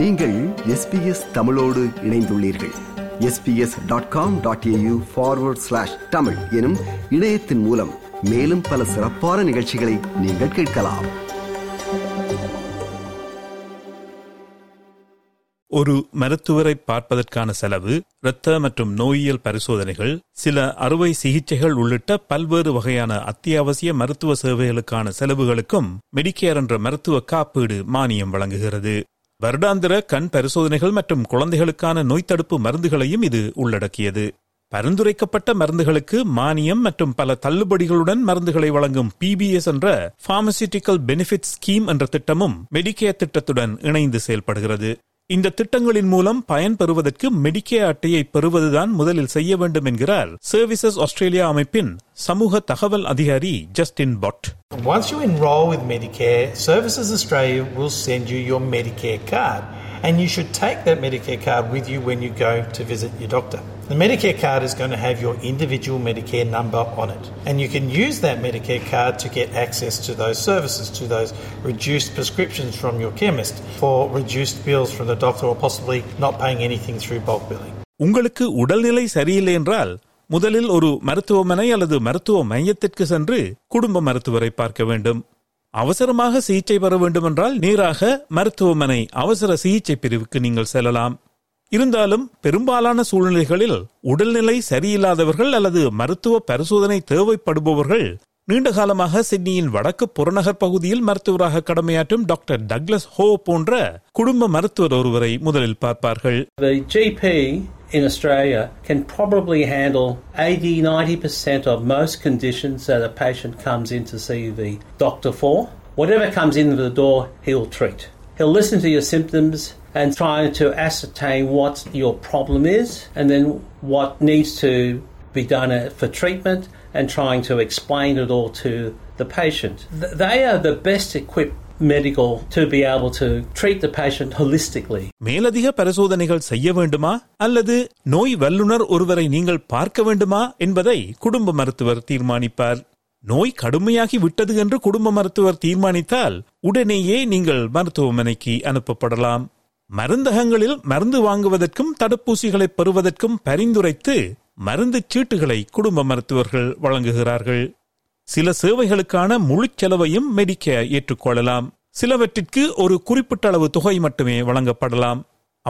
நீங்கள் எஸ்பிஎஸ் தமிழோடு இணைந்துள்ளீர்கள். SBS dot com dot AU forward slash Tamil எனும் இணையத்தின் மூலம் மேலும் பல சிறப்பான நிகழ்ச்சிகளை நீங்கள் கேட்கலாம். ஒரு மருத்துவரை பார்ப்பதற்கான செலவு இரத்த மற்றும் நோயியல் பரிசோதனைகள் சில அறுவை சிகிச்சைகள் உள்ளிட்ட பல்வேறு வகையான அத்தியாவசிய மருத்துவ சேவைகளுக்கான செலவுகளுக்கும் மெடிக்கேர் என்ற மருத்துவ காப்பீடு மானியம் வழங்குகிறது. வருடாந்திர கண் பரிசோதனைகள் மற்றும் குழந்தைகளுக்கான நோய் தடுப்பு மருந்துகளையும் இது உள்ளடக்கியது. பரிந்துரைக்கப்பட்ட மருந்துகளுக்கு மானியம் மற்றும் பல தள்ளுபடிகளுடன் மருந்துகளை வழங்கும் பிபிஎஸ் என்ற பார்மசியூட்டிக்கல் பெனிஃபிட் ஸ்கீம் என்ற திட்டமும் மெடிக்கேர் திட்டத்துடன் இணைந்து செயல்படுகிறது. இந்த திட்டங்களின் மூலம் பயன் பெறுவதற்கு மெடிக்கே அட்டையை பெறுவதுதான் முதலில் செய்ய வேண்டும் என்கிறார் சர்வீசஸ் ஆஸ்திரேலியா அமைப்பின் சமூக தகவல் அதிகாரி Justin Bott Once you enroll with Medicare, Services Australia will send you your Medicare card. And you should take that Medicare card with you when you go to visit your doctor. The Medicare card is going to have your individual Medicare number on it. And you can use that Medicare card to get access to those services, to those reduced prescriptions from your chemist, for reduced bills from the doctor, or possibly not paying anything through bulk billing. உங்களுக்கு உடல்நிலை சரியில்லை என்றால் முதலில் ஒரு மருத்துவமனை அல்லது மருத்துவ மையத்திற்கு சென்று குடும்ப மருத்துவரை பார்க்க வேண்டும் அவசரமாக சிகிச்சை பெற வேண்டுமென்றால் நேராக மருத்துவமனை அவசர சிகிச்சை பிரிவுக்கு நீங்கள் செல்லலாம் இருந்தாலும் பெரும்பாலான சூழ்நிலைகளில் உடல்நிலை சரியில்லாதவர்கள் அல்லது மருத்துவ பரிசோதனை தேவைப்படுபவர்கள் நீண்ட காலமாக சிட்னியின் வடக்கு புறநகர் பகுதியில் மருத்துவராக கடமையாற்றும் டாக்டர் டக்லஸ் ஹோ போன்ற குடும்ப மருத்துவர் ஒருவரை முதலில் பார்ப்பார்கள் in Australia can probably handle 80 90% of most conditions that. Whatever comes in the door, he'll treat. He'll listen to your symptoms, and try to ascertain what your problem is and then what needs to be done for treatment and trying to explain it all to the patient. They are the best equipped medical to be able to treat the patient holistically. மேலதிக பரிசோதனைகள் செய்ய வேண்டுமா அல்லது நோய் வல்லுநர் ஒருவரை நீங்கள் பார்க்க வேண்டுமா என்பதை குடும்ப மருத்துவர் தீர்மானிப்பார் நோய் கடுமையாகி விட்டது என்று குடும்ப மருத்துவர் தீர்மானித்தால் உடனேயே நீங்கள் மருத்துவமனைக்கு அனுப்பப்படலாம் மருந்தகங்களில் மருந்து வாங்குவதற்கும் தடுப்பூசிகளை பெறுவதற்கும் பரிந்துரைத்து மருந்து சீட்டுகளை குடும்ப மருத்துவர்கள் வழங்குகிறார்கள். சில சேவைகளுக்கான முழு செலவையும் மெடிக்க ஏற்றுக்கொள்ளலாம். சிலவற்றிற்கு ஒரு குறிப்பிட்ட அளவு தொகை மட்டுமே வழங்கப்படலாம்.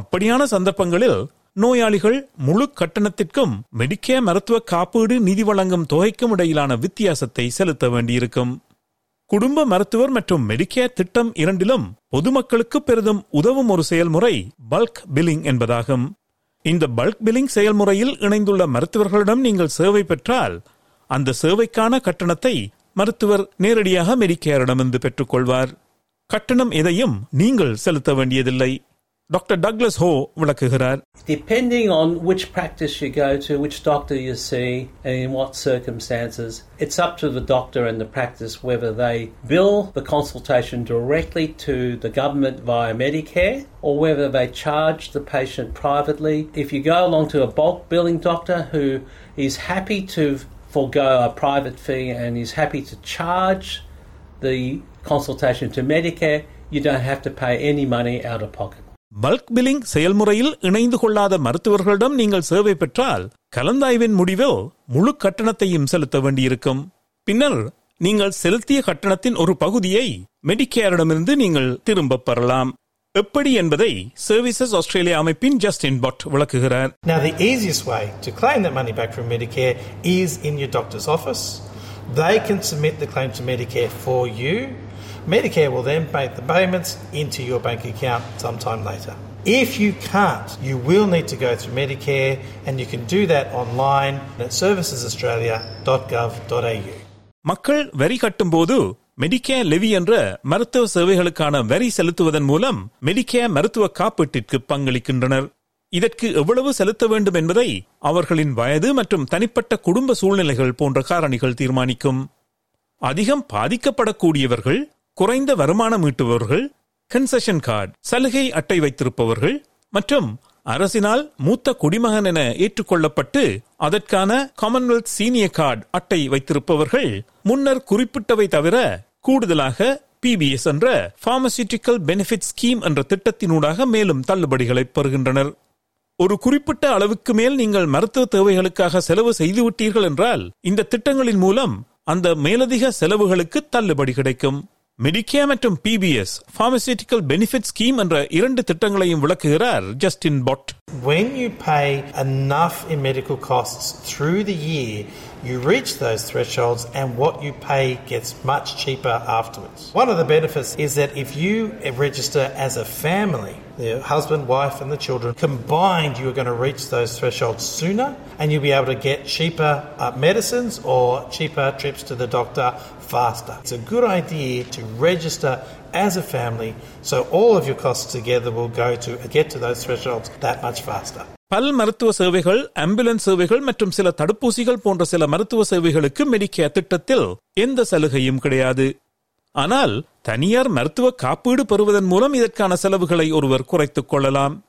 அப்படியான சந்தர்ப்பங்களில் நோயாளிகள் முழு கட்டணத்திற்கும் மெடிக்கே மருத்துவ காப்பீடு நிதி வழங்கும் தொகைக்கும் இடையிலான வித்தியாசத்தை செலுத்த வேண்டியிருக்கும். குடும்ப மருத்துவர் மற்றும் மெடிக்கேர் திட்டம் இரண்டிலும் பொதுமக்களுக்கு பெரிதும் உதவும் ஒரு செயல்முறை பல்க் பில்லிங் என்பதாகும். இந்த பல்க் பில்லிங் செயல்முறையில் இணைந்துள்ள மருத்துவர்களிடம் நீங்கள் சேவை பெற்றால் அந்த சேவைக்கான கட்டணத்தை மருத்துவர் நேரடியாக மெடிக்கேரிடமிருந்து பெற்றுக்கொள்வார். கட்டணம் எதையும் நீங்கள் செலுத்த வேண்டியதில்லை. டாக்டர் டக்ளஸ் ஹோ விளக்குகிறார் Depending on which practice you go to, which doctor you see, and in what circumstances, it's up to the doctor and the practice whether they bill the consultation directly to the government via Medicare or whether they charge the patient privately. If you go along to a bulk billing doctor who is happy to forego a private fee and is happy to charge the consultation to Medicare, you don't have to pay any money out of pocket. Bulk billing செயல்முறையில் இணைந்து கொள்ளாத மருத்துவர்களிடம் நீங்கள் சேவை பெற்றால் கலந்தாய்வின் முடிவில் முழு கட்டணத்தையும் செலுத்த வேண்டியிருக்கும் பின்னர் நீங்கள் செலுத்திய கட்டணத்தின் ஒரு பகுதியை மெடிக்கேரிடமிருந்து நீங்கள் திரும்பப் பெறலாம் எப்படி என்பதை சர்வீசஸ் ஆஸ்திரேலியா அமைப்பின் ஜஸ்டின் பாட் விளக்குகிறார் Now, the easiest way to claim that money back from Medicare is in your doctor's office. They can submit the claim to Medicare for you. Medicare will then make the payments into your bank account sometime later. If you can't, you will need to go through Medicare, and you can do that online at servicesaustralia.gov.au. மக்கள் வரி கட்டும்போது Medicare Levy என்ற மருத்துவ சேவைகளுக்கான வரி செலுத்துவதன் மூலம் Medicare மருத்துவ காப்பீட்டிற்கு பங்களிக்கின்றனர் இதற்கு எவ்வளவு செலுத்த வேண்டும் என்பதை அவர்களின் வயது மற்றும் தனிப்பட்ட குடும்ப சூழ்நிலைகள் போன்ற காரணிகள் தீர்மானிக்கும் அதிகம் பாதிக்கப்படக்கூடியவர்கள் குறைந்த வருமானம் ஈட்டுபவர்கள் கன்செஷன் கார்டு சலுகை அட்டை வைத்திருப்பவர்கள் மற்றும் அரசினால் மூத்த குடிமகன் என ஏற்றுக்கொள்ளப்பட்டு அதற்கான காமன்வெல்த் சீனியர் கார்டு அட்டை வைத்திருப்பவர்கள் முன்னர் குறிப்பிட்டவை தவிர கூடுதலாக பிபிஎஸ் என்ற பார்மசியூட்டிக்கல் பெனிஃபிட் ஸ்கீம் என்ற திட்டத்தினூடாக மேலும் தள்ளுபடிகளை பெறுகின்றனர். ஒரு குறிப்பிட்ட அளவுக்கு மேல் நீங்கள் மருத்துவ தேவைகளுக்காக செலவு செய்துவிட்டீர்கள் என்றால் இந்த திட்டங்களின் மூலம் அந்த மேலதிக செலவுகளுக்கு தள்ளுபடி கிடைக்கும். மெடிக்கே மற்றும் பிபிஎஸ் பார்மசியூட்டிக்கல் பெனிஃபிட் ஸ்கீம் என்ற இரண்டு திட்டங்களையும் விளக்குகிறார் Justin Bott When you pay enough in medical costs through the year, you reach those thresholds and what you pay gets much cheaper afterwards. One of the benefits is that if you register as a family, the husband, wife, and the children combined, you're going to reach those thresholds sooner and you'll be able to get cheaper uh, medicines or cheaper trips to the doctor faster. It's a good idea to register as a family so all of your costs together will go to get to those thresholds that much faster. பல் மருத்துவ சேவைகள் ambulance சேவைகள் மற்றும் சில தடுப்பூசிகள் போன்ற சில மருத்துவ சேவைகளுக்கு மெடிக்கேர் திட்டத்தில் எந்த சலுகையும் கிடையாது. ஆனால் தனியார் மருத்துவ காப்பீடு பெறுவதன் மூலம் இதற்கான செலவுகளை ஒருவர் குறைத்துக் கொள்ளலாம்.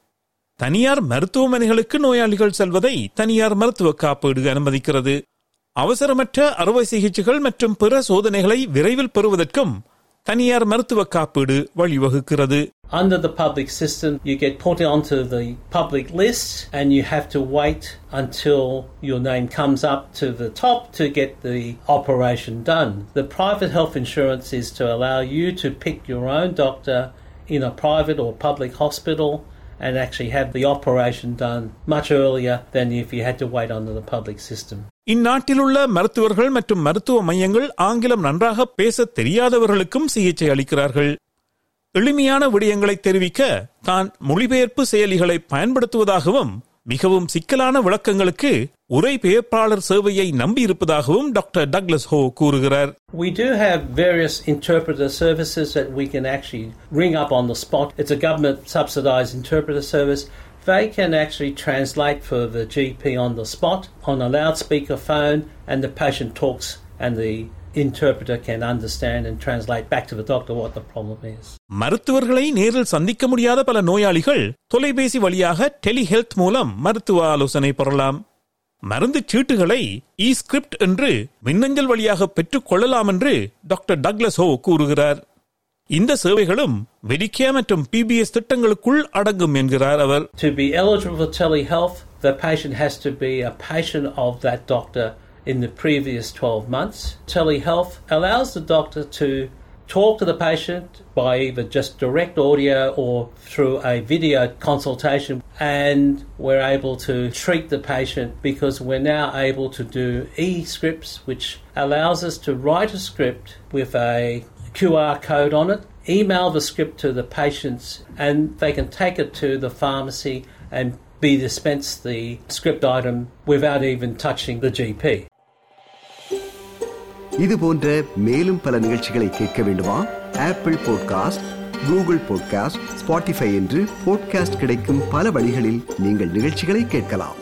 தனியார் மருத்துவமனைகளுக்கு நோயாளிகள் செல்வதை தனியார் மருத்துவ காப்பீடு அனுமதிக்கிறது. அவசரமற்ற அறுவை சிகிச்சைகள் மற்றும் பிற சோதனைகளை விரைவில் பெறுவதற்கும் தனியார் மருத்துவ காப்பீடு வழிவகுக்கிறது Under the public system, you get put onto the public list and you have to wait until your name comes up to the top to get the operation done. The private health insurance is to allow you to pick your own doctor in a private or public hospital and actually have the operation done much earlier than if you had to wait under the public system. இந்நாட்டிலுள்ள மருத்துவர்கள் மற்றும் மருத்துவ மையங்கள் ஆங்கிலம் நன்றாக பேச தெரியாதவர்களுக்கும் சிகிச்சை அளிக்கிறார்கள் எளிமையான விடயங்களை தெரிவிக்க தான் மொழிபெயர்ப்பு செயலிகளை பயன்படுத்துவதாகவும் மிகவும் சிக்கலான விளக்கங்களுக்கு உரை பெயர்ப்பாளர் சேவையை நம்பியிருப்பதாகவும் டாக்டர் டக்ளஸ் ஹோ கூறுகிறார் We do have various interpreter services that we can actually ring up on the spot. It's a government subsidized interpreter service. They can actually translate for the GP on the spot on a loudspeaker phone, and the patient talks, and the interpreter can understand and translate back to the doctor what the problem is. மருத்துவர்களை நேரில் சந்திக்க முடியாத பல நோயாளிகள் தொலைபேசி வழியாக telehealth மூலம் மருத்துவ ஆலோசனை பெறலாம் மருந்து சீட்டுகளை இ ஸ்கிரிப்ட் என்று மின்னஞ்சல் வழியாக பெற்றுக் கொள்ளலாம் என்று டாக்டர் டக்லஸ் ஹோ கூறுகிறார் இந்த சேவைகளும் மெடிக்கே மற்றும் பிபிஎஸ் திட்டங்களுக்குள் அடங்கும் என்கிறார் அவர் To be eligible for telehealth, the patient has to be a patient of that doctor in the previous 12 months. Telehealth allows the doctor to talk to the patient by either just direct audio or through a video consultation, and we're able to treat the patient because we're now able to do e scripts, which allows us to write a script with a QR code on it, email the script to the patients, and they can take it to the pharmacy and be dispensed the script item without even touching the GP. இது போன்ற மேலும் பல நிகழ்ச்சிகளை கேட்க வேண்டுமா Apple podcast Google podcast Spotify என்று podcast கிடைக்கும் பல வழிகளில் நீங்கள் நிகழ்ச்சிகளை கேட்கலாம்